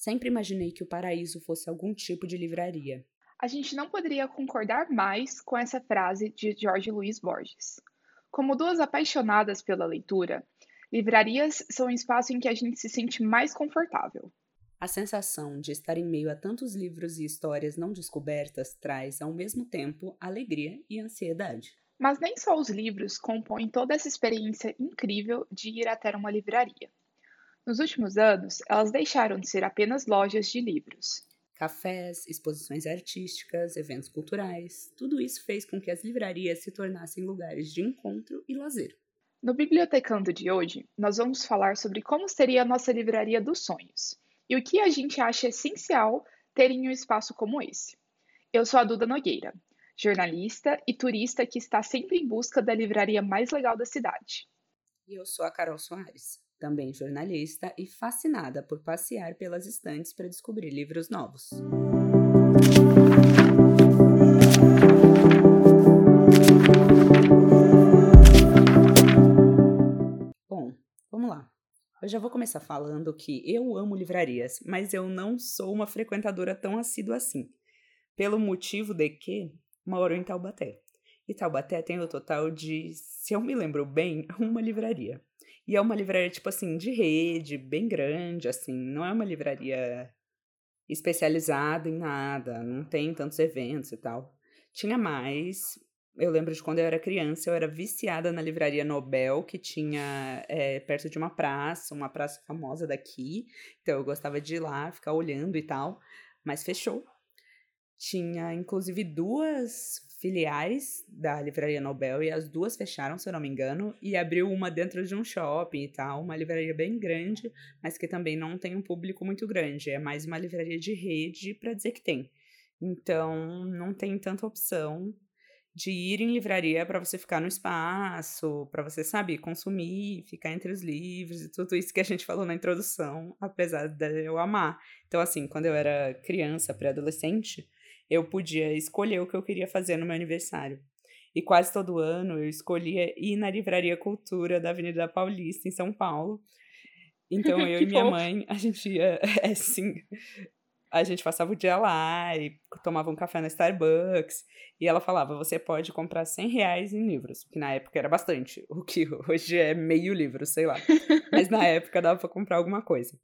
Sempre imaginei que o paraíso fosse algum tipo de livraria. A gente não poderia concordar mais com essa frase de Jorge Luiz Borges. Como duas apaixonadas pela leitura, livrarias são um espaço em que a gente se sente mais confortável. A sensação de estar em meio a tantos livros e histórias não descobertas traz, ao mesmo tempo, alegria e ansiedade. Mas nem só os livros compõem toda essa experiência incrível de ir até uma livraria. Nos últimos anos, elas deixaram de ser apenas lojas de livros. Cafés, exposições artísticas, eventos culturais, tudo isso fez com que as livrarias se tornassem lugares de encontro e lazer. No Bibliotecando de hoje, nós vamos falar sobre como seria a nossa livraria dos sonhos e o que a gente acha essencial ter em um espaço como esse. Eu sou a Duda Nogueira, jornalista e turista que está sempre em busca da livraria mais legal da cidade. E eu sou a Carol Soares, também jornalista e fascinada por passear pelas estantes para descobrir livros novos. Bom, vamos lá. Eu já vou começar falando que eu amo livrarias, mas eu não sou uma frequentadora tão assídua assim. Pelo motivo de que moro em Taubaté. E Taubaté tem o total de, se eu me lembro bem, uma livraria. E é uma livraria, tipo assim, de rede, bem grande, assim. Não é uma livraria especializada em nada, não tem tantos eventos e tal. Tinha mais. Eu lembro de quando eu era criança, eu era viciada na livraria Nobel, que tinha é, perto de uma praça, uma praça famosa daqui. Então eu gostava de ir lá, ficar olhando e tal. Mas fechou. Tinha, inclusive, duas filiais da Livraria Nobel e as duas fecharam, se eu não me engano, e abriu uma dentro de um shopping e tal, uma livraria bem grande, mas que também não tem um público muito grande, é mais uma livraria de rede para dizer que tem. Então, não tem tanta opção de ir em livraria para você ficar no espaço, para você, sabe, consumir, ficar entre os livros e tudo isso que a gente falou na introdução, apesar de eu amar. Então, assim, quando eu era criança, pré-adolescente, eu podia escolher o que eu queria fazer no meu aniversário. E quase todo ano eu escolhia ir na Livraria Cultura da Avenida Paulista, em São Paulo. Então eu e minha fofo. mãe, a gente ia, é assim, a gente passava o dia lá e tomava um café na Starbucks. E ela falava: você pode comprar 100 reais em livros, que na época era bastante, o que hoje é meio livro, sei lá. Mas na época dava para comprar alguma coisa.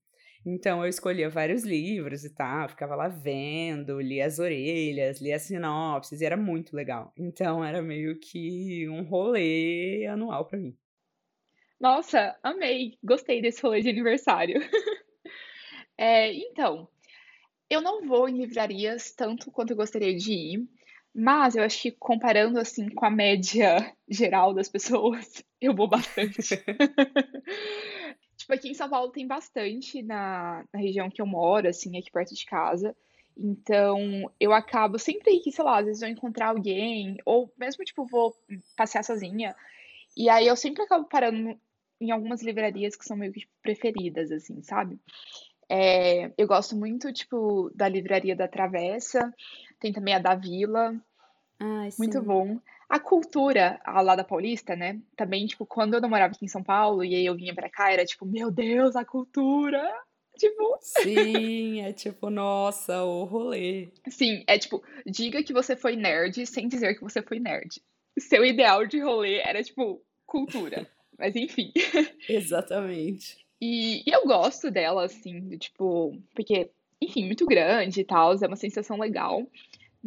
Então eu escolhia vários livros e tal, ficava lá vendo, lia as orelhas, lia as sinopses, e era muito legal. Então era meio que um rolê anual para mim. Nossa, amei! Gostei desse rolê de aniversário. é, então, eu não vou em livrarias tanto quanto eu gostaria de ir, mas eu acho que comparando assim com a média geral das pessoas, eu vou bastante. Tipo, aqui em São Paulo tem bastante na, na região que eu moro, assim, aqui perto de casa. Então, eu acabo sempre que, sei lá, às vezes eu encontrar alguém, ou mesmo, tipo, vou passear sozinha. E aí eu sempre acabo parando em algumas livrarias que são meio que tipo, preferidas, assim, sabe? É, eu gosto muito, tipo, da livraria da Travessa, tem também a da Vila. Ai, muito bom. A cultura lá da Paulista, né? Também, tipo, quando eu namorava aqui em São Paulo e aí eu vinha pra cá, era tipo, meu Deus, a cultura! Tipo. Sim, é tipo, nossa, o rolê. Sim, é tipo, diga que você foi nerd sem dizer que você foi nerd. Seu ideal de rolê era, tipo, cultura. Mas enfim. Exatamente. E, e eu gosto dela, assim, tipo, porque, enfim, muito grande e tal, é uma sensação legal.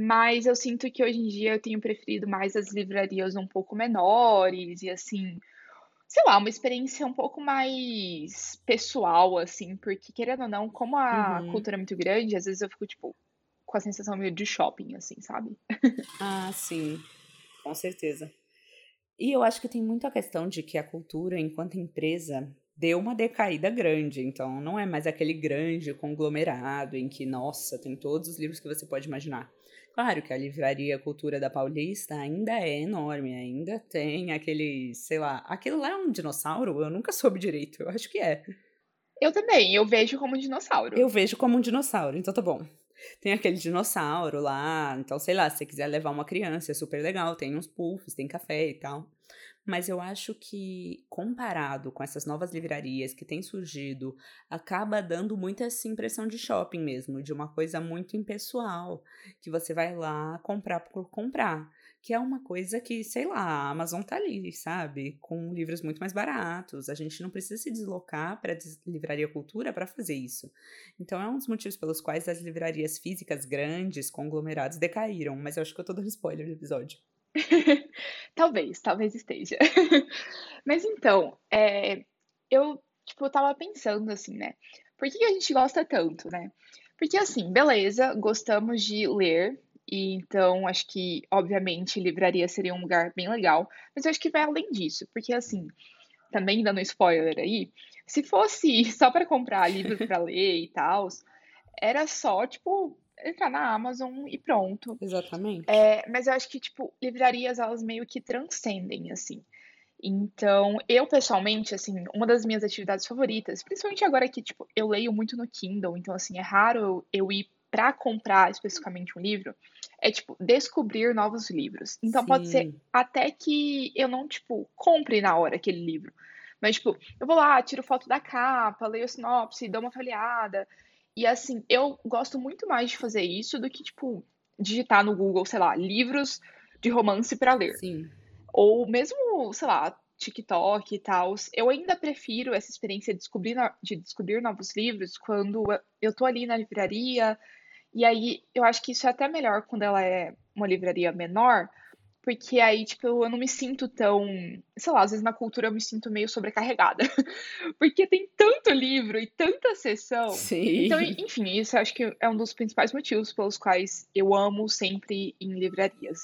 Mas eu sinto que hoje em dia eu tenho preferido mais as livrarias um pouco menores e assim, sei lá, uma experiência um pouco mais pessoal, assim, porque querendo ou não, como a uhum. cultura é muito grande, às vezes eu fico, tipo, com a sensação meio de shopping, assim, sabe? ah, sim, com certeza. E eu acho que tem muito a questão de que a cultura, enquanto empresa, deu uma decaída grande. Então, não é mais aquele grande conglomerado em que, nossa, tem todos os livros que você pode imaginar. Claro que a livraria Cultura da Paulista ainda é enorme, ainda tem aquele, sei lá, aquilo lá é um dinossauro? Eu nunca soube direito, eu acho que é. Eu também, eu vejo como um dinossauro. Eu vejo como um dinossauro, então tá bom. Tem aquele dinossauro lá, então sei lá, se você quiser levar uma criança, é super legal, tem uns puffs, tem café e tal. Mas eu acho que, comparado com essas novas livrarias que têm surgido, acaba dando muito essa impressão de shopping mesmo, de uma coisa muito impessoal, que você vai lá comprar por comprar que é uma coisa que, sei lá, a Amazon tá ali, sabe? Com livros muito mais baratos. A gente não precisa se deslocar para a Livraria Cultura para fazer isso. Então é um dos motivos pelos quais as livrarias físicas grandes, conglomerados, decaíram. Mas eu acho que eu tô dando spoiler do episódio. talvez, talvez esteja. mas então, é, eu, tipo, eu tava pensando assim, né? Por que a gente gosta tanto, né? Porque assim, beleza, gostamos de ler, e então, acho que, obviamente, livraria seria um lugar bem legal. Mas eu acho que vai além disso, porque, assim, também dando spoiler aí, se fosse só para comprar livro para ler e tal, era só, tipo, entrar na Amazon e pronto. Exatamente. É, mas eu acho que, tipo, livrarias, elas meio que transcendem, assim. Então, eu pessoalmente, assim, uma das minhas atividades favoritas, principalmente agora que, tipo, eu leio muito no Kindle, então, assim, é raro eu ir para comprar especificamente um livro, é tipo descobrir novos livros. Então Sim. pode ser até que eu não tipo compre na hora aquele livro, mas tipo, eu vou lá, tiro foto da capa, leio a sinopse, dou uma folheada. E assim, eu gosto muito mais de fazer isso do que tipo digitar no Google, sei lá, livros de romance para ler. Sim. Ou mesmo, sei lá, TikTok e tal. Eu ainda prefiro essa experiência de descobrir, de descobrir novos livros quando eu tô ali na livraria e aí, eu acho que isso é até melhor quando ela é uma livraria menor, porque aí, tipo, eu não me sinto tão. Sei lá, às vezes na cultura eu me sinto meio sobrecarregada. porque tem tanto livro e tanta sessão. Sim. Então, enfim, isso eu acho que é um dos principais motivos pelos quais eu amo sempre em livrarias.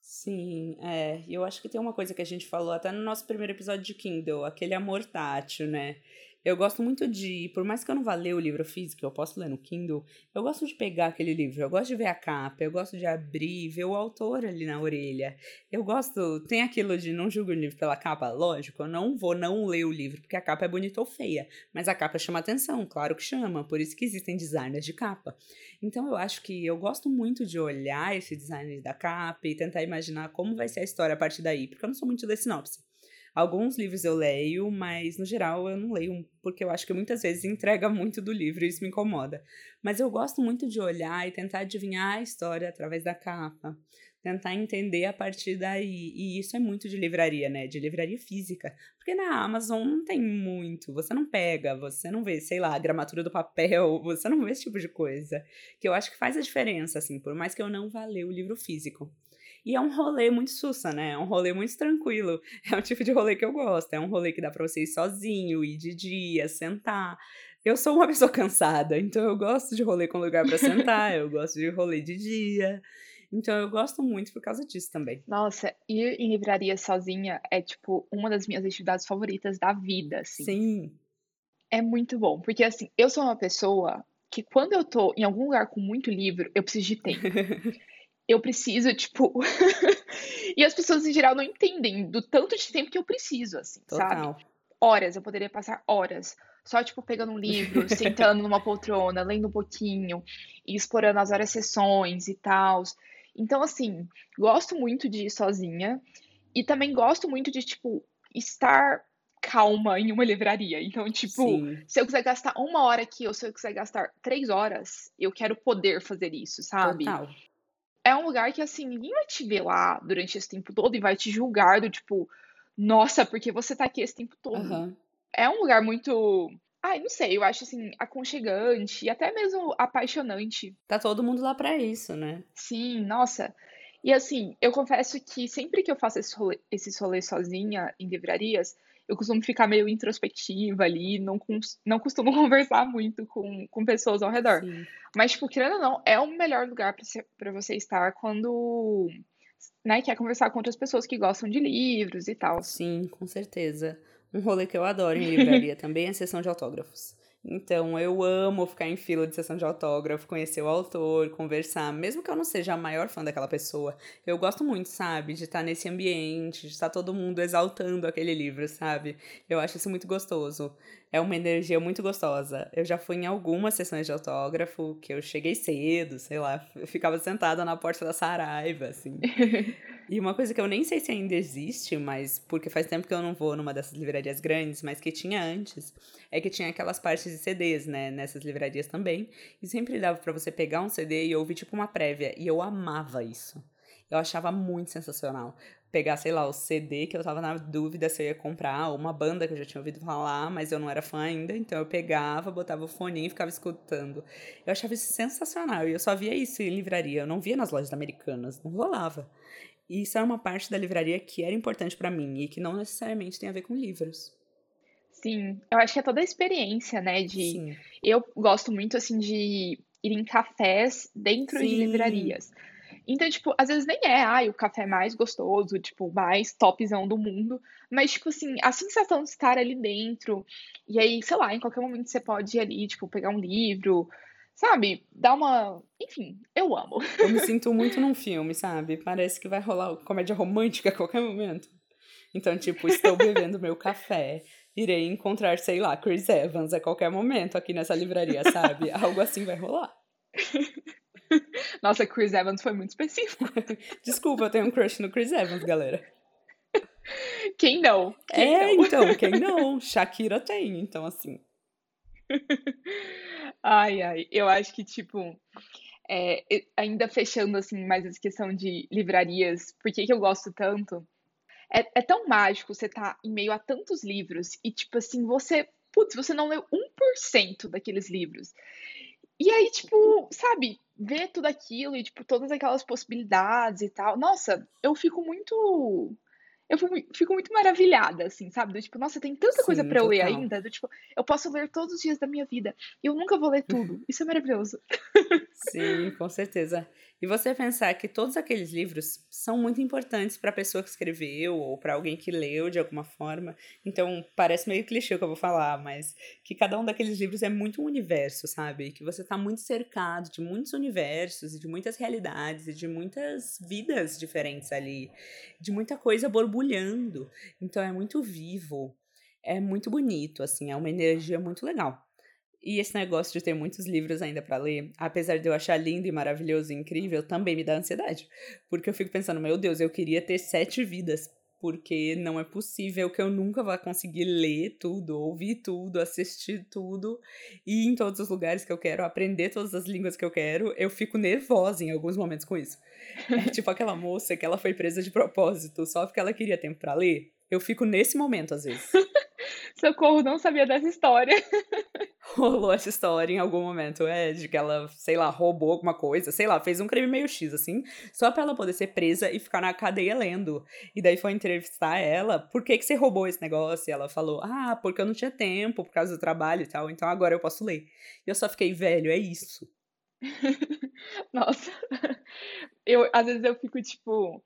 Sim, é. Eu acho que tem uma coisa que a gente falou até no nosso primeiro episódio de Kindle, aquele amor tátil, né? Eu gosto muito de, por mais que eu não vá ler o livro físico, eu posso ler no Kindle, eu gosto de pegar aquele livro, eu gosto de ver a capa, eu gosto de abrir, ver o autor ali na orelha. Eu gosto, tem aquilo de não julgar o livro pela capa, lógico, eu não vou não ler o livro porque a capa é bonita ou feia, mas a capa chama atenção, claro que chama, por isso que existem designers de capa. Então eu acho que eu gosto muito de olhar esse design da capa e tentar imaginar como vai ser a história a partir daí, porque eu não sou muito da sinopse. Alguns livros eu leio, mas no geral eu não leio, porque eu acho que muitas vezes entrega muito do livro e isso me incomoda. Mas eu gosto muito de olhar e tentar adivinhar a história através da capa, tentar entender a partir daí. E isso é muito de livraria, né? De livraria física. Porque na Amazon não tem muito, você não pega, você não vê, sei lá, a gramatura do papel, você não vê esse tipo de coisa. Que eu acho que faz a diferença, assim, por mais que eu não vá ler o livro físico. E é um rolê muito sussa, né? É um rolê muito tranquilo. É o tipo de rolê que eu gosto. É um rolê que dá pra você ir sozinho, ir de dia, sentar. Eu sou uma pessoa cansada, então eu gosto de rolê com lugar para sentar, eu gosto de rolê de dia. Então eu gosto muito por causa disso também. Nossa, ir em livraria sozinha é tipo uma das minhas atividades favoritas da vida, assim. Sim. É muito bom, porque assim, eu sou uma pessoa que quando eu tô em algum lugar com muito livro, eu preciso de tempo. Eu preciso, tipo. e as pessoas em geral não entendem do tanto de tempo que eu preciso, assim, Total. sabe? Horas, eu poderia passar horas só, tipo, pegando um livro, sentando numa poltrona, lendo um pouquinho e explorando as várias sessões e tal. Então, assim, gosto muito de ir sozinha e também gosto muito de, tipo, estar calma em uma livraria. Então, tipo, Sim. se eu quiser gastar uma hora aqui ou se eu quiser gastar três horas, eu quero poder fazer isso, sabe? Total é um lugar que, assim, ninguém vai te ver lá durante esse tempo todo e vai te julgar do tipo, nossa, porque você tá aqui esse tempo todo. Uhum. É um lugar muito. Ai, não sei, eu acho assim, aconchegante e até mesmo apaixonante. Tá todo mundo lá para isso, né? Sim, nossa. E assim, eu confesso que sempre que eu faço esse rolê, esses rolês sozinha em livrarias, eu costumo ficar meio introspectiva ali, não, não costumo conversar muito com, com pessoas ao redor. Sim. Mas, tipo, querendo ou não, é o melhor lugar para você estar quando né, quer conversar com outras pessoas que gostam de livros e tal. Sim, com certeza. Um rolê que eu adoro em livraria também é a sessão de autógrafos. Então, eu amo ficar em fila de sessão de autógrafo, conhecer o autor, conversar, mesmo que eu não seja a maior fã daquela pessoa. Eu gosto muito, sabe, de estar nesse ambiente, de estar todo mundo exaltando aquele livro, sabe? Eu acho isso muito gostoso. É uma energia muito gostosa. Eu já fui em algumas sessões de autógrafo que eu cheguei cedo, sei lá, eu ficava sentada na porta da Saraiva, assim. E uma coisa que eu nem sei se ainda existe, mas porque faz tempo que eu não vou numa dessas livrarias grandes, mas que tinha antes, é que tinha aquelas partes de CDs, né, nessas livrarias também, e sempre dava para você pegar um CD e ouvir tipo uma prévia, e eu amava isso. Eu achava muito sensacional. Pegar, sei lá, o CD que eu tava na dúvida se eu ia comprar, ou uma banda que eu já tinha ouvido falar, mas eu não era fã ainda, então eu pegava, botava o fone e ficava escutando. Eu achava isso sensacional, e eu só via isso em livraria, eu não via nas lojas americanas, não rolava. E isso era uma parte da livraria que era importante para mim e que não necessariamente tem a ver com livros. Sim, eu acho que é toda a experiência, né? De Sim. eu gosto muito assim de ir em cafés dentro Sim. de livrarias. Então, tipo, às vezes nem é, ai, o café mais gostoso, tipo, mais topzão do mundo, mas, tipo assim, a sensação de estar ali dentro, e aí, sei lá, em qualquer momento você pode ir ali, tipo, pegar um livro, sabe? Dá uma. Enfim, eu amo. Eu me sinto muito num filme, sabe? Parece que vai rolar comédia romântica a qualquer momento. Então, tipo, estou bebendo meu café. Irei encontrar, sei lá, Chris Evans a qualquer momento aqui nessa livraria, sabe? Algo assim vai rolar. Nossa, Chris Evans foi muito específico. Desculpa, eu tenho um crush no Chris Evans, galera. Quem não? Quem é, não? então, quem não? Shakira tem, então assim. Ai, ai, eu acho que, tipo, é, ainda fechando, assim, mais essa questão de livrarias, por que, que eu gosto tanto? É, é tão mágico você estar tá em meio a tantos livros e, tipo assim, você, putz, você não leu 1% daqueles livros. E aí, tipo, sabe, ver tudo aquilo e, tipo, todas aquelas possibilidades e tal. Nossa, eu fico muito eu fico muito maravilhada, assim, sabe? Do tipo, nossa, tem tanta Sim, coisa para eu ler ainda. Do tipo, eu posso ler todos os dias da minha vida e eu nunca vou ler tudo. Isso é maravilhoso. Sim, com certeza. E você pensar que todos aqueles livros são muito importantes para a pessoa que escreveu ou para alguém que leu de alguma forma. Então, parece meio clichê o que eu vou falar, mas que cada um daqueles livros é muito um universo, sabe? Que você está muito cercado de muitos universos e de muitas realidades e de muitas vidas diferentes ali, de muita coisa borbulhando. Então, é muito vivo. É muito bonito, assim, é uma energia muito legal. E esse negócio de ter muitos livros ainda para ler, apesar de eu achar lindo e maravilhoso e incrível, também me dá ansiedade. Porque eu fico pensando, meu Deus, eu queria ter sete vidas. Porque não é possível que eu nunca vá conseguir ler tudo, ouvir tudo, assistir tudo, e em todos os lugares que eu quero, aprender todas as línguas que eu quero. Eu fico nervosa em alguns momentos com isso. É tipo aquela moça que ela foi presa de propósito só porque ela queria tempo para ler. Eu fico nesse momento, às vezes. Socorro, não sabia dessa história. rolou essa história em algum momento, é, de que ela, sei lá, roubou alguma coisa, sei lá, fez um crime meio X, assim, só pra ela poder ser presa e ficar na cadeia lendo. E daí foi entrevistar ela, por que que você roubou esse negócio? E ela falou, ah, porque eu não tinha tempo, por causa do trabalho e tal, então agora eu posso ler. E eu só fiquei, velho, é isso. Nossa, eu, às vezes eu fico, tipo,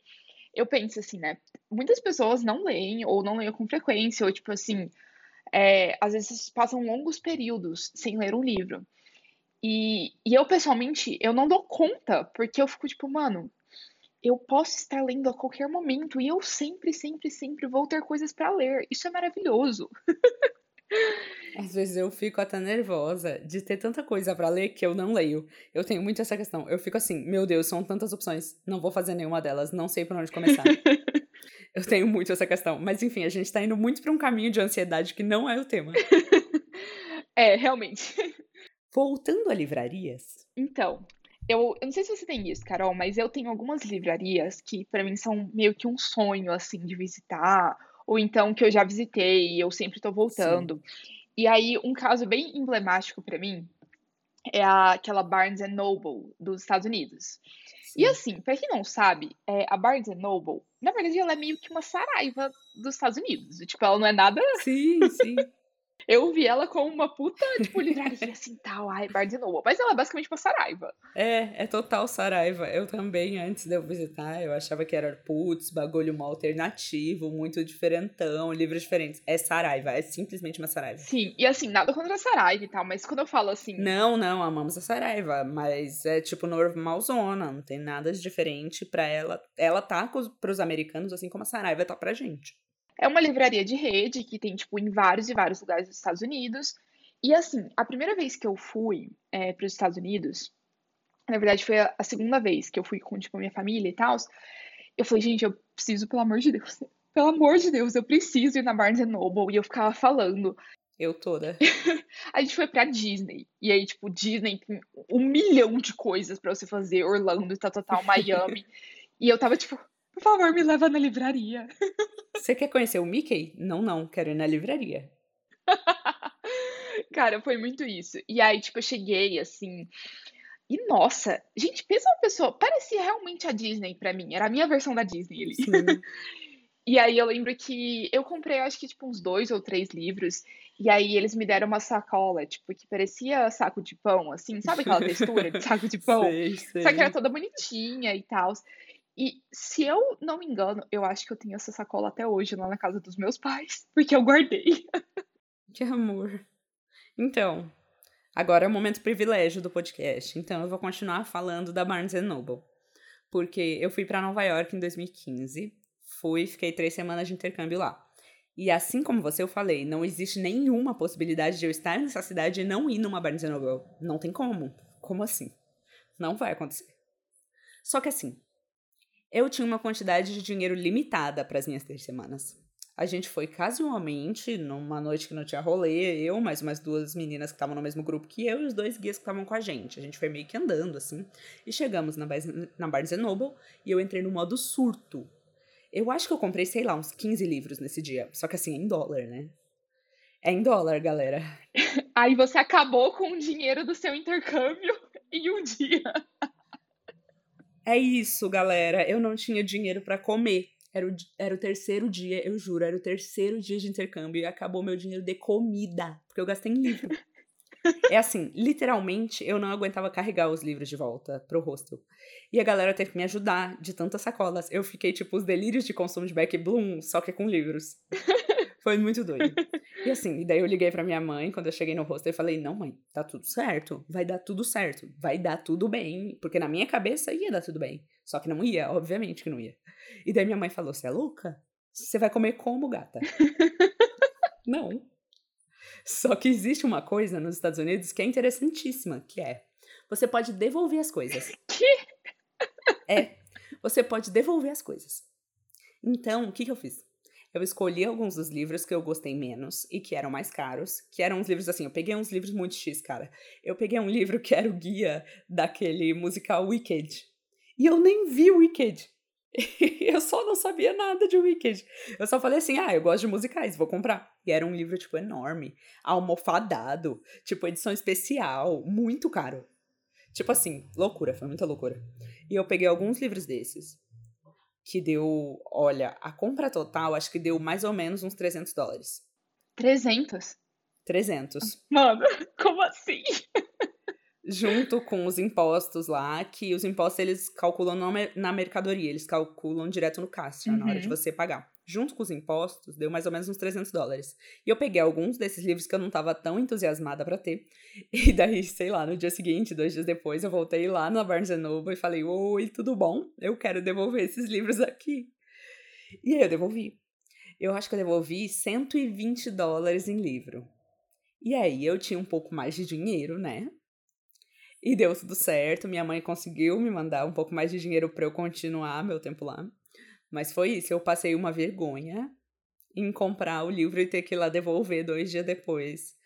eu penso assim, né, muitas pessoas não leem, ou não leem com frequência, ou tipo assim, é, às vezes passam longos períodos sem ler um livro. E, e eu, pessoalmente, eu não dou conta, porque eu fico tipo, mano, eu posso estar lendo a qualquer momento e eu sempre, sempre, sempre vou ter coisas para ler. Isso é maravilhoso. Às vezes eu fico até nervosa de ter tanta coisa para ler que eu não leio. Eu tenho muito essa questão. Eu fico assim, meu Deus, são tantas opções, não vou fazer nenhuma delas, não sei por onde começar. Eu tenho muito essa questão. Mas enfim, a gente tá indo muito para um caminho de ansiedade que não é o tema. é, realmente. Voltando a livrarias. Então, eu, eu não sei se você tem isso, Carol, mas eu tenho algumas livrarias que para mim são meio que um sonho, assim, de visitar. Ou então que eu já visitei e eu sempre tô voltando. Sim. E aí, um caso bem emblemático para mim é a, aquela Barnes Noble dos Estados Unidos. E assim, pra quem não sabe, é, a Barnes Noble, na verdade, ela é meio que uma saraiva dos Estados Unidos. Tipo, ela não é nada. Sim, sim. Eu vi ela como uma puta, tipo, livraria assim, tal, ai, Barnes Noble. Mas ela é basicamente uma Saraiva. É, é total Saraiva. Eu também, antes de eu visitar, eu achava que era, putz, bagulho mal alternativo, muito diferentão, livros diferentes. É Saraiva, é simplesmente uma Saraiva. Sim, e assim, nada contra a Saraiva e tal, mas quando eu falo assim... Não, não, amamos a Saraiva, mas é tipo normalzona, não tem nada de diferente pra ela. Ela tá pros americanos, assim como a Saraiva tá pra gente. É uma livraria de rede que tem, tipo, em vários e vários lugares dos Estados Unidos. E, assim, a primeira vez que eu fui é, para os Estados Unidos, na verdade foi a, segunda vez que eu fui com, tipo, minha família e tal, Eu falei, gente, eu preciso, pelo amor de Deus. Pelo amor de Deus, eu preciso ir na Barnes Noble. E eu ficava falando. Eu toda. a gente foi pra Disney. E aí, tipo, Disney tem um milhão de coisas para você fazer. Orlando, tal, tal, tal, Miami. e eu tava tipo, por favor, me leva na livraria. Você quer conhecer o Mickey? Não, não, quero ir na livraria. Cara, foi muito isso. E aí, tipo, eu cheguei assim. E nossa, gente, pensa uma pessoa. Parecia realmente a Disney pra mim. Era a minha versão da Disney ali. e aí eu lembro que eu comprei, acho que, tipo, uns dois ou três livros. E aí eles me deram uma sacola, tipo, que parecia saco de pão, assim, sabe aquela textura de saco de pão? Sei, sei. Só que era toda bonitinha e tal. E se eu não me engano, eu acho que eu tenho essa sacola até hoje lá na casa dos meus pais, porque eu guardei. Que amor. Então, agora é o momento privilégio do podcast. Então eu vou continuar falando da Barnes Noble. Porque eu fui para Nova York em 2015, fui, fiquei três semanas de intercâmbio lá. E assim como você, eu falei, não existe nenhuma possibilidade de eu estar nessa cidade e não ir numa Barnes Noble. Não tem como. Como assim? Não vai acontecer. Só que assim, eu tinha uma quantidade de dinheiro limitada para as minhas três semanas. A gente foi casualmente, numa noite que não tinha rolê, eu, mais umas duas meninas que estavam no mesmo grupo que eu e os dois guias que estavam com a gente. A gente foi meio que andando, assim, e chegamos na, na Barnes Noble e eu entrei no modo surto. Eu acho que eu comprei, sei lá, uns 15 livros nesse dia. Só que assim, é em dólar, né? É em dólar, galera. Aí você acabou com o dinheiro do seu intercâmbio em um dia. É isso, galera. Eu não tinha dinheiro para comer. Era o, era o terceiro dia, eu juro, era o terceiro dia de intercâmbio e acabou meu dinheiro de comida, porque eu gastei em livro. é assim, literalmente, eu não aguentava carregar os livros de volta pro hostel. E a galera teve que me ajudar de tantas sacolas. Eu fiquei tipo os delírios de consumo de Beck Bloom, só que com livros. Foi muito doido. E assim, e daí eu liguei pra minha mãe quando eu cheguei no hostel e falei: Não, mãe, tá tudo certo. Vai dar tudo certo. Vai dar tudo bem. Porque na minha cabeça ia dar tudo bem. Só que não ia, obviamente que não ia. E daí minha mãe falou: Você é louca? Você vai comer como, gata? não. Só que existe uma coisa nos Estados Unidos que é interessantíssima, que é você pode devolver as coisas. Que? É, você pode devolver as coisas. Então, o que, que eu fiz? Eu escolhi alguns dos livros que eu gostei menos e que eram mais caros, que eram uns livros assim, eu peguei uns livros muito X, cara. Eu peguei um livro que era o guia daquele musical Wicked. E eu nem vi Wicked. eu só não sabia nada de Wicked. Eu só falei assim: ah, eu gosto de musicais, vou comprar. E era um livro, tipo, enorme, almofadado, tipo, edição especial, muito caro. Tipo assim, loucura, foi muita loucura. E eu peguei alguns livros desses, que deu, olha, a compra total acho que deu mais ou menos uns 300 dólares. 300? 300. Mano, como assim? junto com os impostos lá, que os impostos eles calculam na mercadoria, eles calculam direto no caixa, uhum. na hora de uhum. você pagar. Junto com os impostos, deu mais ou menos uns 300 dólares. E eu peguei alguns desses livros que eu não tava tão entusiasmada para ter. E daí, sei lá, no dia seguinte, dois dias depois, eu voltei lá na Barnes Noble e falei: Oi, tudo bom? Eu quero devolver esses livros aqui. E aí eu devolvi. Eu acho que eu devolvi 120 dólares em livro. E aí eu tinha um pouco mais de dinheiro, né? E deu tudo certo. Minha mãe conseguiu me mandar um pouco mais de dinheiro para eu continuar meu tempo lá. Mas foi isso. Eu passei uma vergonha em comprar o livro e ter que ir lá devolver dois dias depois.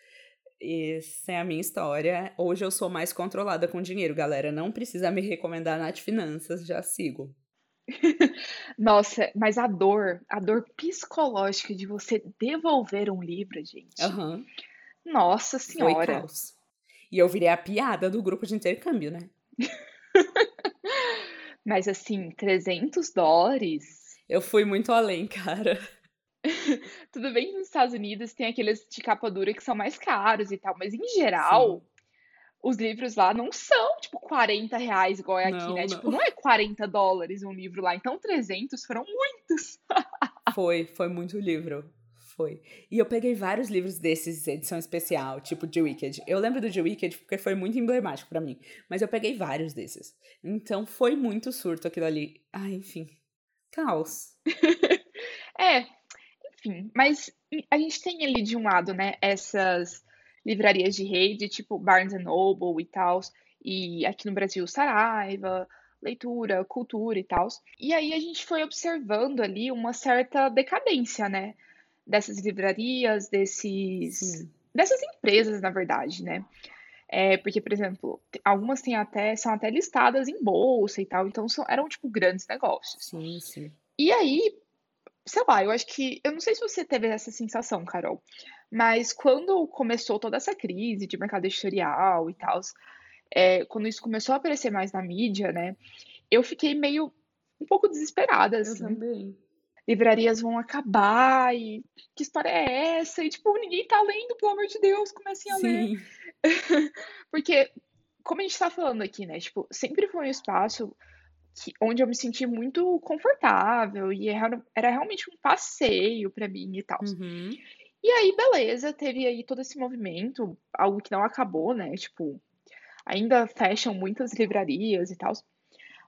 Essa é a minha história. Hoje eu sou mais controlada com dinheiro, galera. Não precisa me recomendar Nath Finanças, já sigo. Nossa, mas a dor, a dor psicológica de você devolver um livro, gente. Uhum. Nossa senhora. E eu virei a piada do grupo de intercâmbio, né? Mas assim, 300 dólares? Eu fui muito além, cara. Tudo bem que nos Estados Unidos tem aqueles de capa dura que são mais caros e tal, mas em geral, Sim. os livros lá não são, tipo, 40 reais igual é aqui, não, né? Não. Tipo, não é 40 dólares um livro lá. Então, 300 foram muitos. foi, foi muito livro. Foi. E eu peguei vários livros desses, edição especial, tipo The Wicked. Eu lembro do The Wicked porque foi muito emblemático para mim. Mas eu peguei vários desses. Então foi muito surto aquilo ali. Ah, enfim. Caos. é, enfim. Mas a gente tem ali de um lado, né, essas livrarias de rede, tipo Barnes Noble e tal. E aqui no Brasil, Saraiva, leitura, cultura e tal. E aí a gente foi observando ali uma certa decadência, né? Dessas livrarias, desses. Sim. dessas empresas, na verdade, né? É, porque, por exemplo, algumas têm até, são até listadas em bolsa e tal, então são, eram, tipo, grandes negócios. Sim, sim. E aí, sei lá, eu acho que. Eu não sei se você teve essa sensação, Carol, mas quando começou toda essa crise de mercado editorial e tal, é, quando isso começou a aparecer mais na mídia, né, eu fiquei meio um pouco desesperada, assim. Eu também. Livrarias vão acabar e que história é essa? E, tipo, ninguém tá lendo, pelo amor de Deus, comecem a Sim. ler. Porque, como a gente tá falando aqui, né? Tipo, sempre foi um espaço que, onde eu me senti muito confortável e era, era realmente um passeio para mim e tal. Uhum. E aí, beleza, teve aí todo esse movimento, algo que não acabou, né? Tipo, ainda fecham muitas livrarias e tal.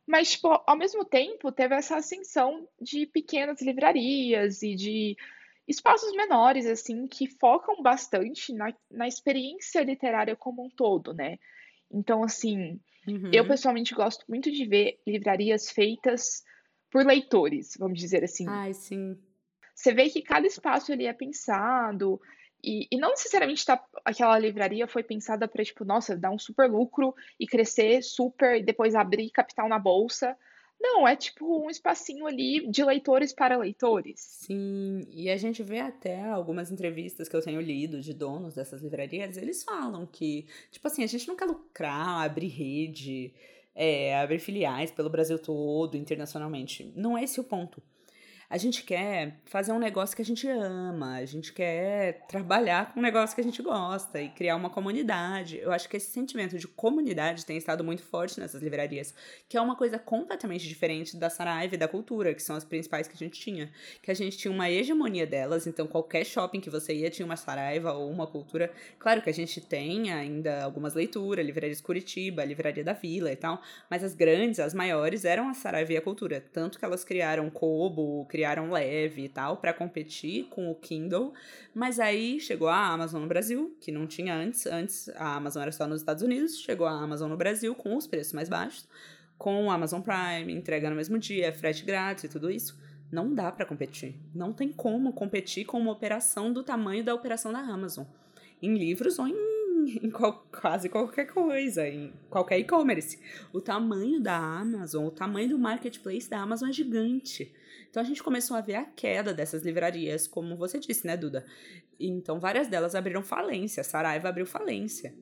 Mas, tipo, ao mesmo tempo, teve essa ascensão de pequenas livrarias e de espaços menores, assim, que focam bastante na, na experiência literária como um todo, né? Então, assim, uhum. eu pessoalmente gosto muito de ver livrarias feitas por leitores, vamos dizer assim. Ai, sim. Você vê que cada espaço ele é pensado, e, e não necessariamente tá, aquela livraria foi pensada para, tipo, nossa, dar um super lucro e crescer super, e depois abrir capital na bolsa. Não, é tipo um espacinho ali de leitores para leitores. Sim, e a gente vê até algumas entrevistas que eu tenho lido de donos dessas livrarias, eles falam que, tipo assim, a gente não quer lucrar, abrir rede, é, abrir filiais pelo Brasil todo, internacionalmente. Não é esse o ponto a gente quer fazer um negócio que a gente ama, a gente quer trabalhar com um negócio que a gente gosta e criar uma comunidade. Eu acho que esse sentimento de comunidade tem estado muito forte nessas livrarias, que é uma coisa completamente diferente da Saraiva e da Cultura, que são as principais que a gente tinha. Que a gente tinha uma hegemonia delas, então qualquer shopping que você ia tinha uma Saraiva ou uma Cultura. Claro que a gente tem ainda algumas leituras, livrarias Curitiba, livraria da Vila e tal, mas as grandes, as maiores, eram a Saraiva e a Cultura. Tanto que elas criaram Kobo, criaram Leve e tal para competir com o Kindle, mas aí chegou a Amazon no Brasil, que não tinha antes, antes a Amazon era só nos Estados Unidos, chegou a Amazon no Brasil com os preços mais baixos, com o Amazon Prime, entrega no mesmo dia, frete grátis e tudo isso. Não dá para competir. Não tem como competir com uma operação do tamanho da operação da Amazon. Em livros ou em em qual, quase qualquer coisa, em qualquer e-commerce. O tamanho da Amazon, o tamanho do marketplace da Amazon é gigante. Então a gente começou a ver a queda dessas livrarias, como você disse, né, Duda? Então várias delas abriram falência, Saraiva abriu falência.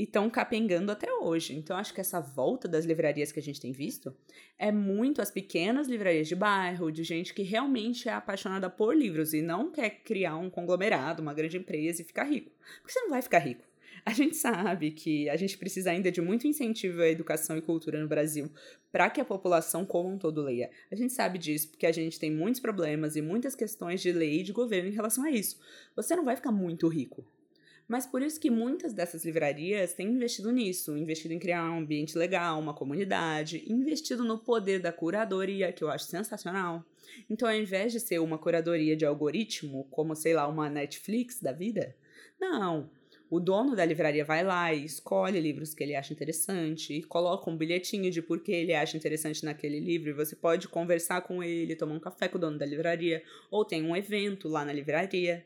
E estão capengando até hoje. Então, acho que essa volta das livrarias que a gente tem visto é muito as pequenas livrarias de bairro, de gente que realmente é apaixonada por livros e não quer criar um conglomerado, uma grande empresa e ficar rico. Porque você não vai ficar rico. A gente sabe que a gente precisa ainda de muito incentivo à educação e cultura no Brasil para que a população como um todo leia. A gente sabe disso porque a gente tem muitos problemas e muitas questões de lei e de governo em relação a isso. Você não vai ficar muito rico. Mas por isso que muitas dessas livrarias têm investido nisso, investido em criar um ambiente legal, uma comunidade, investido no poder da curadoria, que eu acho sensacional. Então, ao invés de ser uma curadoria de algoritmo, como sei lá, uma Netflix da vida, não, o dono da livraria vai lá e escolhe livros que ele acha interessante e coloca um bilhetinho de por que ele acha interessante naquele livro. E você pode conversar com ele, tomar um café com o dono da livraria, ou tem um evento lá na livraria.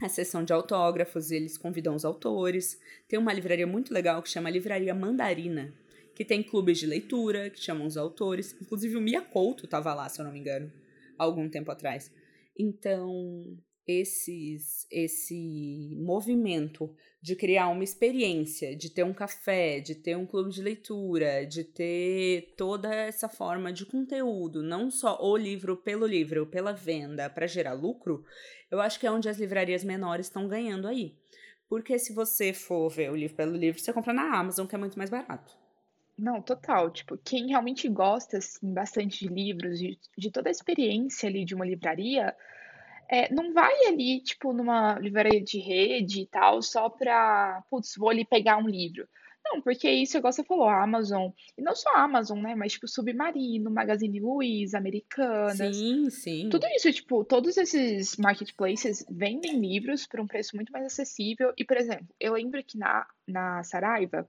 A sessão de autógrafos, eles convidam os autores. Tem uma livraria muito legal que chama Livraria Mandarina, que tem clubes de leitura que chamam os autores. Inclusive o Mia Couto estava lá, se eu não me engano, algum tempo atrás. Então, esses esse movimento de criar uma experiência, de ter um café, de ter um clube de leitura, de ter toda essa forma de conteúdo, não só o livro pelo livro, pela venda, para gerar lucro, eu acho que é onde as livrarias menores estão ganhando aí. Porque se você for ver o livro pelo livro, você compra na Amazon, que é muito mais barato. Não, total. Tipo, quem realmente gosta, assim, bastante de livros, de, de toda a experiência ali de uma livraria, é, não vai ali, tipo, numa livraria de rede e tal, só pra, putz, vou ali pegar um livro. Não, porque isso, igual você falou, a Amazon, e não só a Amazon, né, mas, tipo, Submarino, Magazine Luiza, Americanas. Sim, sim. Tudo isso, tipo, todos esses marketplaces vendem livros por um preço muito mais acessível. E, por exemplo, eu lembro que na, na Saraiva,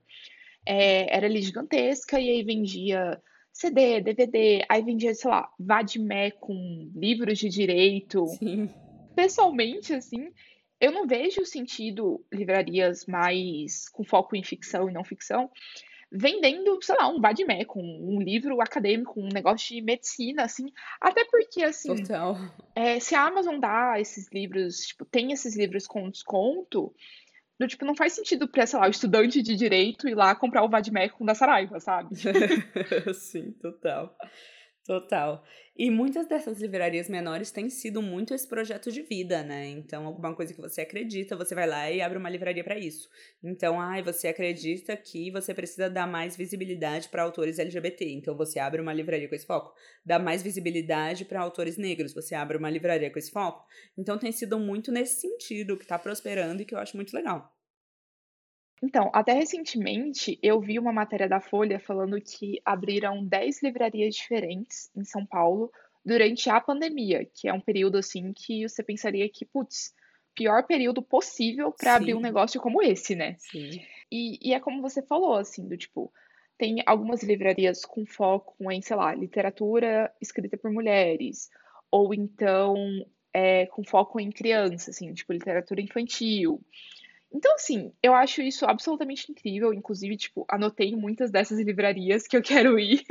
é, era ali gigantesca e aí vendia CD, DVD, aí vendia, sei lá, Vadmé com livros de direito. Sim. Pessoalmente, assim, eu não vejo sentido livrarias mais com foco em ficção e não ficção vendendo, sei lá, um Vadmé com um livro acadêmico, um negócio de medicina, assim. Até porque, assim, é, se a Amazon dá esses livros, tipo, tem esses livros com desconto, do, tipo, não faz sentido pra, sei lá, o estudante de direito ir lá comprar o Vadmé com da Saraiva, sabe? Sim, total. Total. E muitas dessas livrarias menores têm sido muito esse projeto de vida, né? Então, alguma coisa que você acredita, você vai lá e abre uma livraria para isso. Então, ai, você acredita que você precisa dar mais visibilidade para autores LGBT. Então, você abre uma livraria com esse foco. Dá mais visibilidade para autores negros. Você abre uma livraria com esse foco. Então, tem sido muito nesse sentido que tá prosperando e que eu acho muito legal. Então, até recentemente, eu vi uma matéria da Folha falando que abriram 10 livrarias diferentes em São Paulo durante a pandemia, que é um período assim que você pensaria que, putz, pior período possível para abrir um negócio como esse, né? sim. E, e é como você falou, assim, do tipo, tem algumas livrarias com foco em, sei lá, literatura escrita por mulheres, ou então é, com foco em criança, assim, tipo, literatura infantil. Então, assim, eu acho isso absolutamente incrível. Inclusive, tipo, anotei muitas dessas livrarias que eu quero ir.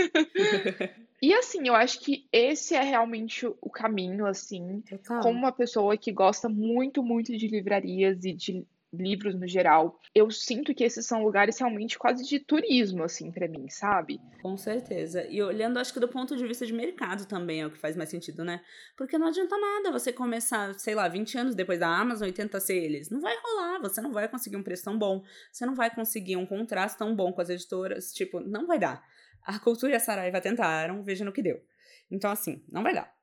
E assim, eu acho que esse é realmente o caminho, assim, como Total. uma pessoa que gosta muito, muito de livrarias e de livros no geral, eu sinto que esses são lugares realmente quase de turismo, assim, pra mim, sabe? Com certeza. E olhando, acho que do ponto de vista de mercado também é o que faz mais sentido, né? Porque não adianta nada você começar, sei lá, 20 anos depois da Amazon e tentar ser eles. Não vai rolar, você não vai conseguir um preço tão bom, você não vai conseguir um contraste tão bom com as editoras, tipo, não vai dar. A Cultura e a Saraiva tentaram, veja no que deu. Então, assim, não vai dar.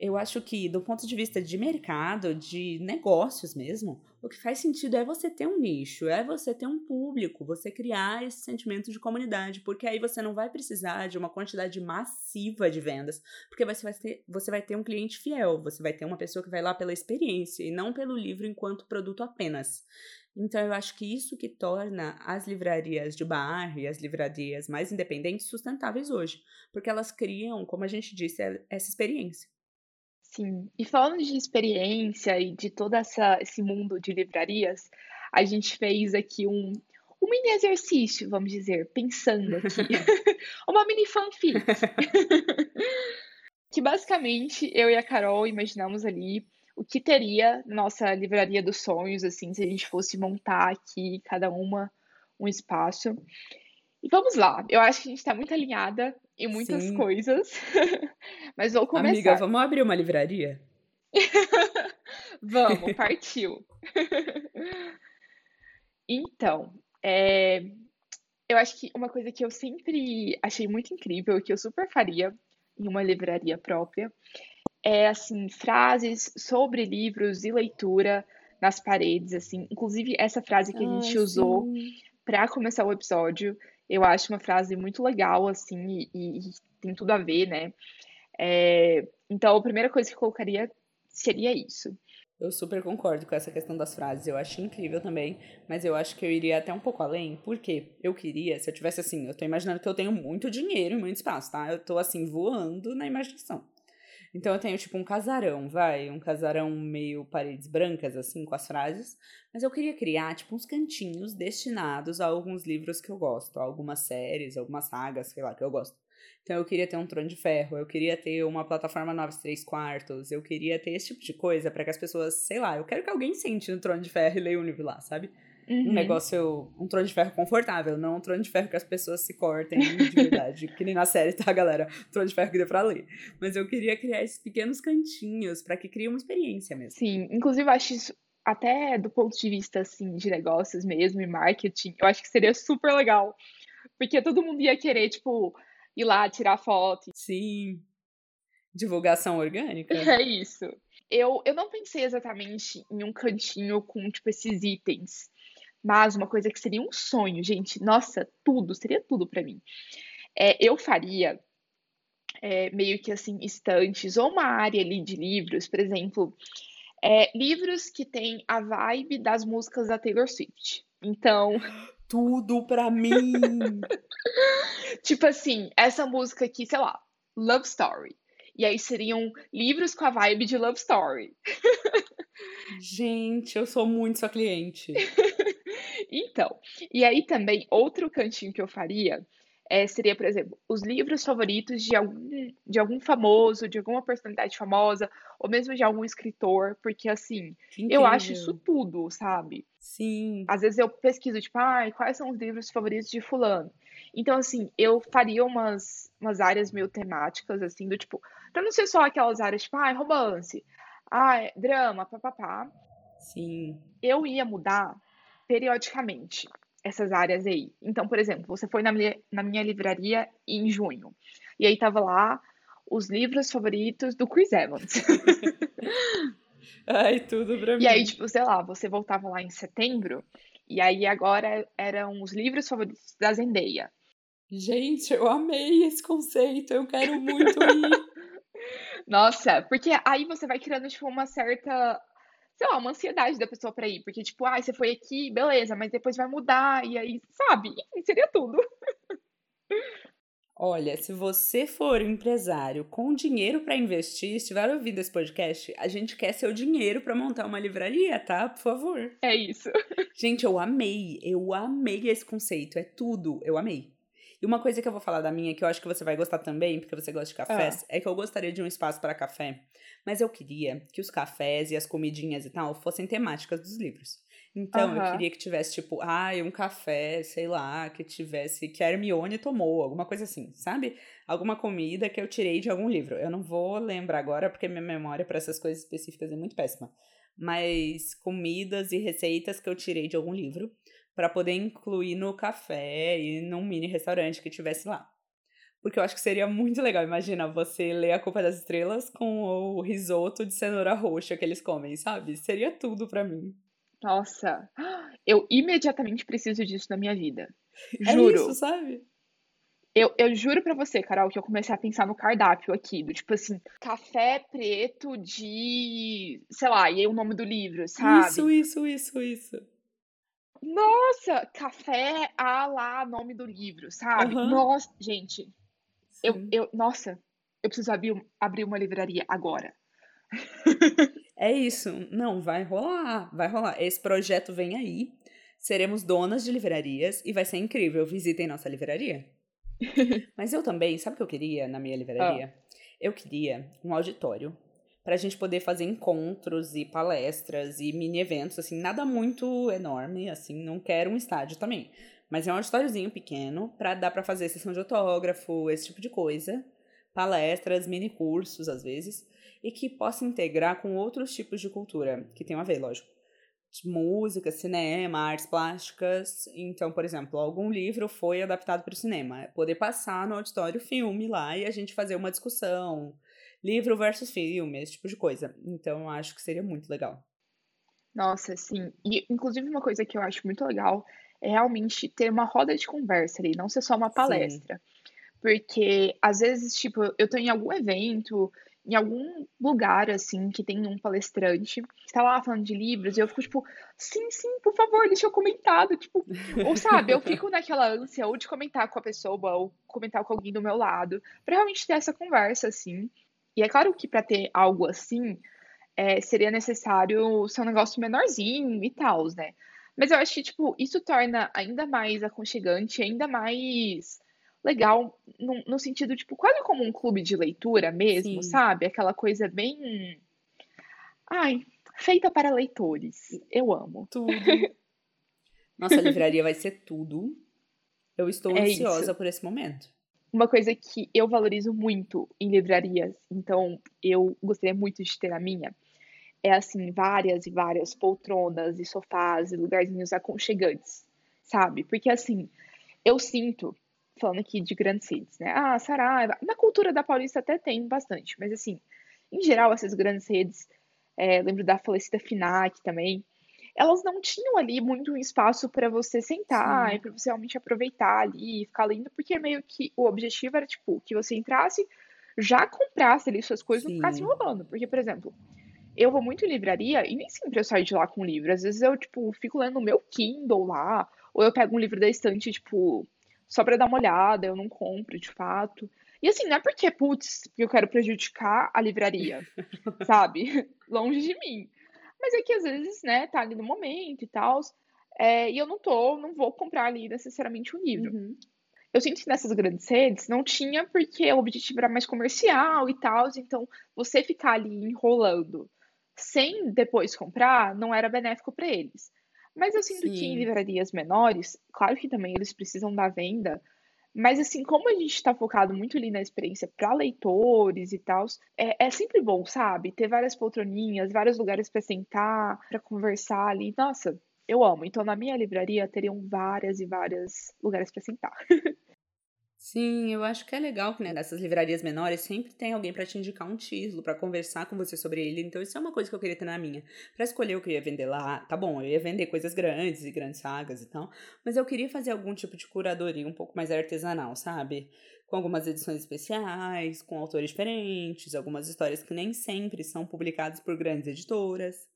Eu acho que, do ponto de vista de mercado, de negócios mesmo, o que faz sentido é você ter um nicho, é você ter um público, você criar esse sentimento de comunidade, porque aí você não vai precisar de uma quantidade massiva de vendas, porque você vai ter, você vai ter um cliente fiel, você vai ter uma pessoa que vai lá pela experiência e não pelo livro enquanto produto apenas. Então, eu acho que isso que torna as livrarias de bairro e as livrarias mais independentes sustentáveis hoje, porque elas criam, como a gente disse, essa experiência. Sim. E falando de experiência e de todo essa, esse mundo de livrarias, a gente fez aqui um, um mini exercício, vamos dizer, pensando aqui. Uma mini fanfic. Que basicamente eu e a Carol imaginamos ali o que teria nossa livraria dos sonhos, assim, se a gente fosse montar aqui cada uma um espaço. E vamos lá, eu acho que a gente tá muito alinhada em muitas Sim. coisas, mas vou Amiga, começar. vamos abrir uma livraria? Vamos, partiu. Então, é, eu acho que uma coisa que eu sempre achei muito incrível, que eu super faria em uma livraria própria, é assim, frases sobre livros e leitura nas paredes, assim. Inclusive, essa frase que a Ai, gente usou para começar o episódio, eu acho uma frase muito legal, assim, e, e tem tudo a ver, né? É, então, a primeira coisa que eu colocaria seria isso. Eu super concordo com essa questão das frases. Eu acho incrível também, mas eu acho que eu iria até um pouco além, porque eu queria, se eu tivesse assim, eu tô imaginando que eu tenho muito dinheiro e muito espaço, tá? Eu tô assim voando na imaginação. Então eu tenho tipo um casarão, vai, um casarão meio paredes brancas assim com as frases, mas eu queria criar tipo uns cantinhos destinados a alguns livros que eu gosto, algumas séries, algumas sagas, sei lá, que eu gosto. Então eu queria ter um trono de ferro, eu queria ter uma plataforma 9 3 quartos, eu queria ter esse tipo de coisa para que as pessoas, sei lá, eu quero que alguém sente no trono de ferro e leia um livro lá, sabe? Um Uhum. negócio, um trono de ferro confortável, não um trono de ferro que as pessoas se cortem de verdade, que nem na série, tá, galera? Trono de ferro que dê pra ler. Mas eu queria criar esses pequenos cantinhos para que crie uma experiência mesmo. Sim, inclusive eu acho isso até do ponto de vista assim de negócios mesmo e marketing, eu acho que seria super legal, porque todo mundo ia querer tipo ir lá tirar foto. Sim. Divulgação orgânica? É isso. Eu, eu não pensei exatamente em um cantinho com tipo esses itens, mas uma coisa que seria um sonho, gente. Nossa, tudo, seria tudo pra mim. É, eu faria é, meio que assim estantes ou uma área ali de livros, por exemplo, é, livros que têm a vibe das músicas da Taylor Swift. Então, tudo pra mim. tipo assim, essa música aqui, sei lá, Love Story. E aí seriam livros com a vibe de Love Story. Gente, eu sou muito sua cliente. então, e aí também, outro cantinho que eu faria é, seria, por exemplo, os livros favoritos de algum, de algum famoso, de alguma personalidade famosa, ou mesmo de algum escritor, porque assim, eu acho isso tudo, sabe? Sim. Às vezes eu pesquiso, tipo, ah, quais são os livros favoritos de fulano? Então, assim, eu faria umas, umas áreas meio temáticas, assim, do tipo, pra não ser só aquelas áreas, tipo, ah, romance, ah, drama, papapá. Sim. Eu ia mudar periodicamente essas áreas aí. Então, por exemplo, você foi na minha, na minha livraria em junho, e aí tava lá os livros favoritos do Chris Evans. Ai, tudo pra mim. E aí, tipo, sei lá, você voltava lá em setembro, e aí agora eram os livros favoritos da Zendaya. Gente, eu amei esse conceito, eu quero muito ir. Nossa, porque aí você vai criando, tipo, uma certa sei lá, uma ansiedade da pessoa pra ir. Porque, tipo, ah, você foi aqui, beleza, mas depois vai mudar, e aí, sabe? Enfim, seria tudo. Olha, se você for um empresário com dinheiro para investir, estiver ouvindo esse podcast, a gente quer seu dinheiro para montar uma livraria, tá? Por favor. É isso. Gente, eu amei, eu amei esse conceito, é tudo, eu amei. E uma coisa que eu vou falar da minha, que eu acho que você vai gostar também, porque você gosta de cafés, ah. é que eu gostaria de um espaço para café. Mas eu queria que os cafés e as comidinhas e tal fossem temáticas dos livros. Então, eu queria que tivesse, tipo, ah, um café, sei lá, que tivesse, que a Hermione tomou, alguma coisa assim, sabe? Alguma comida que eu tirei de algum livro. Eu não vou lembrar agora, porque minha memória para essas coisas específicas é muito péssima. Mas comidas e receitas que eu tirei de algum livro para poder incluir no café e num mini restaurante que tivesse lá. Porque eu acho que seria muito legal. Imagina você ler A Culpa das Estrelas com o risoto de cenoura roxa que eles comem, sabe? Seria tudo para mim. Nossa, eu imediatamente preciso disso na minha vida. Juro. É isso, sabe? Eu, eu juro pra você, Carol, que eu comecei a pensar no cardápio aqui, do tipo assim, café preto de. sei lá, e aí o nome do livro, sabe? Isso, isso, isso, isso. Nossa, café a lá, nome do livro, sabe? Uhum. Nossa, gente, eu, eu, nossa, eu preciso abrir, abrir uma livraria agora. é isso. Não, vai rolar, vai rolar. Esse projeto vem aí. Seremos donas de livrarias e vai ser incrível. Visitem nossa livraria. Mas eu também, sabe o que eu queria na minha livraria? Ah. Eu queria um auditório para a gente poder fazer encontros e palestras e mini eventos, assim, nada muito enorme, assim, não quero um estádio também. Mas é um auditóriozinho pequeno para dar para fazer sessão de autógrafo, esse tipo de coisa, palestras, mini cursos às vezes, e que possa integrar com outros tipos de cultura que tenham a ver, lógico. Música, cinema, artes plásticas. Então, por exemplo, algum livro foi adaptado para o cinema. Poder passar no auditório filme lá e a gente fazer uma discussão, livro versus filme, esse tipo de coisa. Então, eu acho que seria muito legal. Nossa, sim. E, inclusive, uma coisa que eu acho muito legal é realmente ter uma roda de conversa ali, não ser só uma palestra. Sim. Porque, às vezes, tipo, eu tô em algum evento, em algum lugar, assim, que tem um palestrante, que tá lá falando de livros, e eu fico, tipo, sim, sim, por favor, deixa eu comentar, tipo, ou sabe, eu fico naquela ânsia, ou de comentar com a pessoa, ou comentar com alguém do meu lado, pra realmente ter essa conversa, assim, e é claro que para ter algo assim, é, seria necessário ser um negócio menorzinho e tal, né? Mas eu acho que, tipo, isso torna ainda mais aconchegante, ainda mais legal, no, no sentido, tipo, quase como um clube de leitura mesmo, Sim. sabe? Aquela coisa bem. Ai, feita para leitores. Eu amo. Tudo. Nossa livraria vai ser tudo. Eu estou é ansiosa isso. por esse momento uma coisa que eu valorizo muito em livrarias, então eu gostaria muito de ter a minha, é assim, várias e várias poltronas e sofás e lugarzinhos aconchegantes, sabe? Porque assim, eu sinto, falando aqui de grandes redes, né? Ah, Saraiva, na cultura da Paulista até tem bastante, mas assim, em geral, essas grandes redes, é, lembro da falecida FINAC também, elas não tinham ali muito espaço para você sentar Sim. e para você realmente aproveitar ali e ficar lendo, porque meio que o objetivo era, tipo, que você entrasse, já comprasse ali suas coisas e não ficasse enrolando. Porque, por exemplo, eu vou muito em livraria e nem sempre eu saio de lá com livro. Às vezes eu, tipo, fico lendo o meu Kindle lá, ou eu pego um livro da estante, tipo, só para dar uma olhada, eu não compro, de fato. E assim, não é porque, putz, eu quero prejudicar a livraria, sabe? Longe de mim. Mas é que às vezes, né, tá ali no momento e tal. É, e eu não tô, não vou comprar ali necessariamente um livro. Uhum. Eu sinto que nessas grandes redes não tinha, porque o objetivo era mais comercial e tal. Então, você ficar ali enrolando sem depois comprar não era benéfico para eles. Mas eu sinto Sim. que em livrarias menores, claro que também eles precisam da venda, mas assim, como a gente está focado muito ali na experiência para leitores e tal, é, é, sempre bom, sabe? Ter várias poltroninhas, vários lugares para sentar, para conversar ali. Nossa, eu amo. Então, na minha livraria teriam várias e várias lugares para sentar. Sim, eu acho que é legal que né, nessas livrarias menores sempre tem alguém para te indicar um título, para conversar com você sobre ele. Então, isso é uma coisa que eu queria ter na minha. Para escolher o que eu ia vender lá, tá bom, eu ia vender coisas grandes e grandes sagas e tal, mas eu queria fazer algum tipo de curadoria um pouco mais artesanal, sabe? Com algumas edições especiais, com autores diferentes, algumas histórias que nem sempre são publicadas por grandes editoras.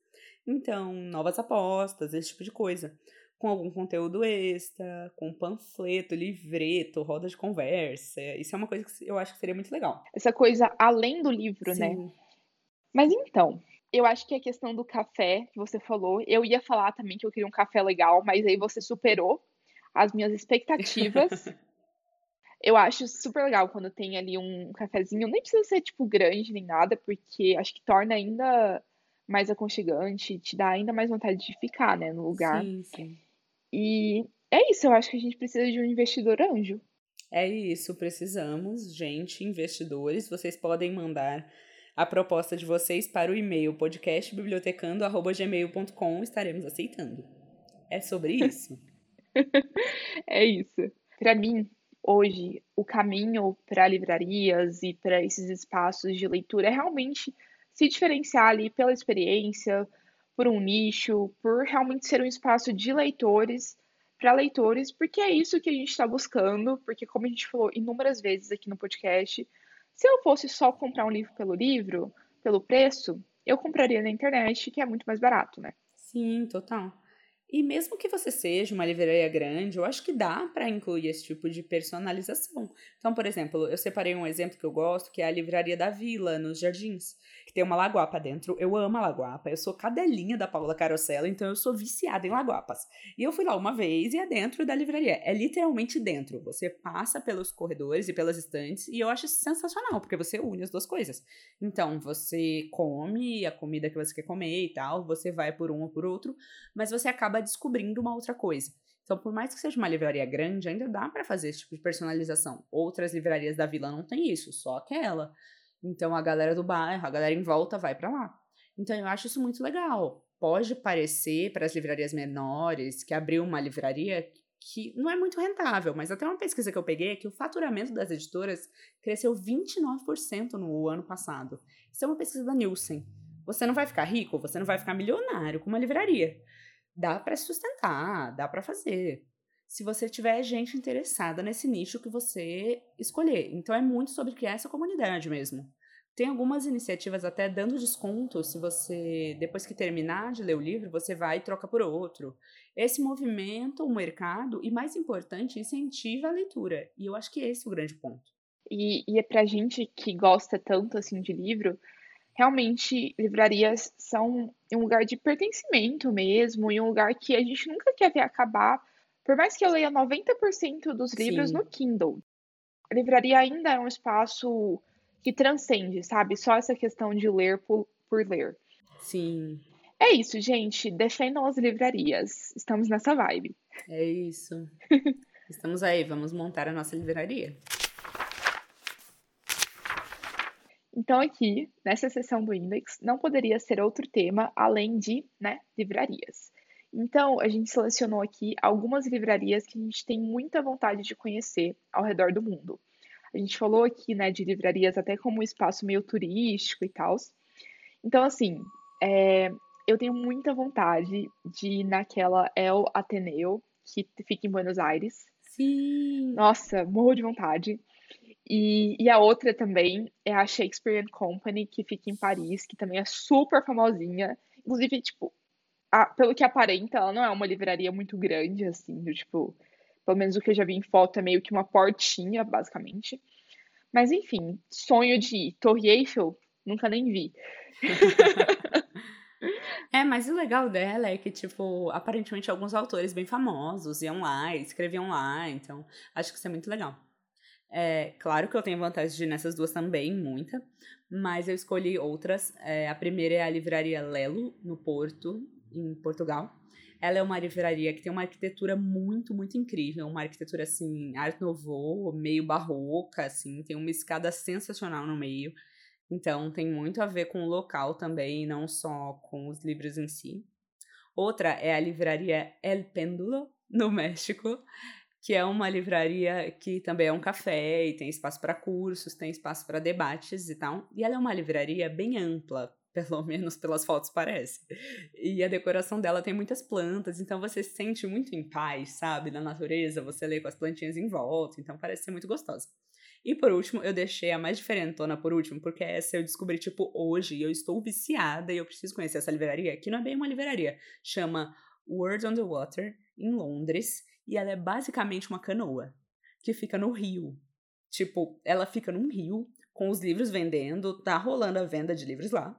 Então, novas apostas, esse tipo de coisa com algum conteúdo extra, com panfleto, livreto, roda de conversa. Isso é uma coisa que eu acho que seria muito legal. Essa coisa além do livro, né? Sim. né? Mas então, eu acho que a questão do café que você falou, eu ia falar também que eu queria um café legal, mas aí você superou as minhas expectativas. eu acho super legal quando tem ali um cafezinho, nem precisa ser tipo grande nem nada, porque acho que torna ainda mais aconchegante, te dá ainda mais vontade de ficar, né, no lugar. Sim, sim. E é isso, eu acho que a gente precisa de um investidor anjo. É isso, precisamos, gente, investidores. Vocês podem mandar a proposta de vocês para o e-mail podcastbibliotecando.gmail.com, estaremos aceitando. É sobre isso. é isso. Para mim, hoje, o caminho para livrarias e para esses espaços de leitura é realmente se diferenciar ali pela experiência, por um nicho, por realmente ser um espaço de leitores para leitores, porque é isso que a gente está buscando, porque como a gente falou inúmeras vezes aqui no podcast, se eu fosse só comprar um livro pelo livro, pelo preço, eu compraria na internet, que é muito mais barato, né? Sim, total. E mesmo que você seja uma livraria grande, eu acho que dá para incluir esse tipo de personalização. Então, por exemplo, eu separei um exemplo que eu gosto, que é a livraria da Vila, nos Jardins que tem uma laguapa dentro. Eu amo a laguapa, eu sou cadelinha da Paula Carosella, então eu sou viciada em laguapas. E eu fui lá uma vez e é dentro da livraria. É literalmente dentro. Você passa pelos corredores e pelas estantes e eu acho sensacional, porque você une as duas coisas. Então, você come a comida que você quer comer e tal, você vai por um ou por outro, mas você acaba descobrindo uma outra coisa. Então, por mais que seja uma livraria grande, ainda dá para fazer esse tipo de personalização. Outras livrarias da vila não tem isso, só aquela. Então a galera do bairro, a galera em volta vai para lá. Então eu acho isso muito legal. Pode parecer para as livrarias menores que abriu uma livraria que não é muito rentável, mas até uma pesquisa que eu peguei é que o faturamento das editoras cresceu 29% no ano passado. Isso é uma pesquisa da Nielsen. Você não vai ficar rico, você não vai ficar milionário com uma livraria. Dá para sustentar, dá para fazer. Se você tiver gente interessada nesse nicho que você escolher. Então é muito sobre criar essa comunidade mesmo. Tem algumas iniciativas até dando desconto se você, depois que terminar de ler o livro, você vai e troca por outro. Esse movimento, o mercado, e mais importante, incentiva a leitura. E eu acho que esse é o grande ponto. E, e é pra gente que gosta tanto assim de livro, realmente livrarias são um lugar de pertencimento mesmo, e um lugar que a gente nunca quer ver acabar. Por mais que eu leia 90% dos livros Sim. no Kindle, a livraria ainda é um espaço que transcende, sabe? Só essa questão de ler por, por ler. Sim. É isso, gente. Defendam as livrarias. Estamos nessa vibe. É isso. Estamos aí, vamos montar a nossa livraria. Então, aqui, nessa sessão do Index, não poderia ser outro tema além de né, livrarias. Então, a gente selecionou aqui algumas livrarias que a gente tem muita vontade de conhecer ao redor do mundo. A gente falou aqui, né, de livrarias até como um espaço meio turístico e tal. Então, assim, é, eu tenho muita vontade de ir naquela El Ateneu, que fica em Buenos Aires. Sim! Nossa, morro de vontade. E, e, a outra também é a Shakespeare Company, que fica em Paris, que também é super famosinha. Inclusive, tipo, a, pelo que aparenta, ela não é uma livraria muito grande, assim, do tipo, pelo menos o que eu já vi em foto é meio que uma portinha, basicamente. Mas enfim, sonho de Torre Eiffel, nunca nem vi. É, mas o legal dela é que, tipo, aparentemente alguns autores bem famosos iam lá, escreviam lá, então acho que isso é muito legal. É, claro que eu tenho vontade de ir nessas duas também, muita, mas eu escolhi outras. É, a primeira é a livraria Lelo, no Porto, em Portugal. Ela é uma livraria que tem uma arquitetura muito, muito incrível, uma arquitetura assim, art nouveau, meio barroca, assim, tem uma escada sensacional no meio. Então tem muito a ver com o local também, não só com os livros em si. Outra é a livraria El Péndulo, no México, que é uma livraria que também é um café e tem espaço para cursos, tem espaço para debates e tal. E ela é uma livraria bem ampla, pelo menos pelas fotos parece. E a decoração dela tem muitas plantas, então você se sente muito em paz, sabe? Na natureza, você lê com as plantinhas em volta, então parece ser muito gostosa. E por último, eu deixei a mais diferentona por último, porque essa eu descobri, tipo, hoje, e eu estou viciada e eu preciso conhecer essa livraria, que não é bem uma livraria, chama Words on the Water, em Londres, e ela é basicamente uma canoa, que fica no rio. Tipo, ela fica num rio, com os livros vendendo, tá rolando a venda de livros lá,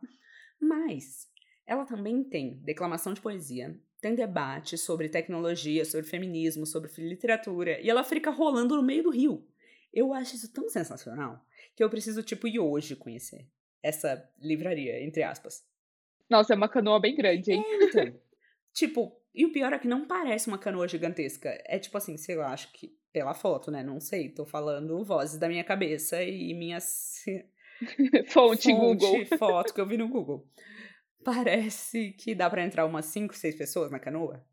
mas ela também tem declamação de poesia, tem debate sobre tecnologia, sobre feminismo, sobre literatura, e ela fica rolando no meio do rio. Eu acho isso tão sensacional que eu preciso, tipo, ir hoje conhecer essa livraria, entre aspas. Nossa, é uma canoa bem grande, hein? É, então, tipo, e o pior é que não parece uma canoa gigantesca. É tipo assim, sei lá, acho que pela foto, né? Não sei, tô falando vozes da minha cabeça e minhas. Fonte, Fonte Google. foto que eu vi no Google. Parece que dá para entrar umas 5, 6 pessoas na canoa.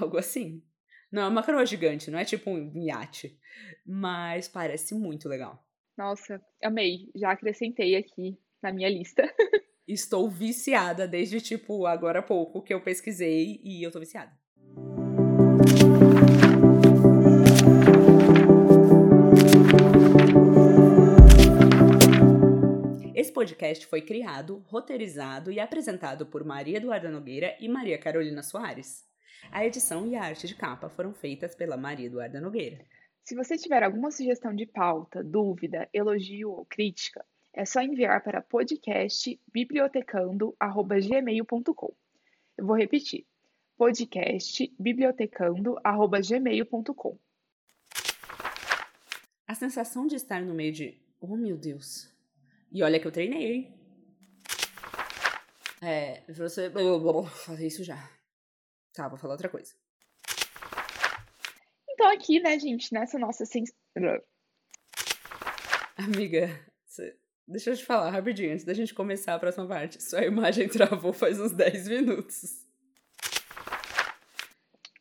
Algo assim. Não é uma canoa gigante, não é tipo um iate. Mas parece muito legal. Nossa, amei. Já acrescentei aqui na minha lista. Estou viciada desde, tipo, agora há pouco que eu pesquisei e eu tô viciada. Esse podcast foi criado, roteirizado e apresentado por Maria Eduarda Nogueira e Maria Carolina Soares. A edição e a arte de capa foram feitas pela Maria Eduarda Nogueira. Se você tiver alguma sugestão de pauta, dúvida, elogio ou crítica, é só enviar para podcastbibliotecando@gmail.com. Eu vou repetir: podcastbibliotecando@gmail.com. A sensação de estar no meio de, oh meu Deus. E olha que eu treinei, hein? É, você, eu vou fazer isso já. Tá, vou falar outra coisa. Então aqui, né, gente, nessa nossa sens... Amiga. Deixa eu te falar rapidinho, antes da gente começar a próxima parte. Sua imagem travou faz uns 10 minutos.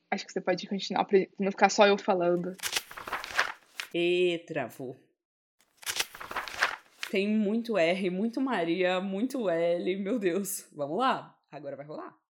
Acho que você pode continuar pra não ficar só eu falando. E travou. Tem muito R, muito Maria, muito L, meu Deus. Vamos lá, agora vai rolar.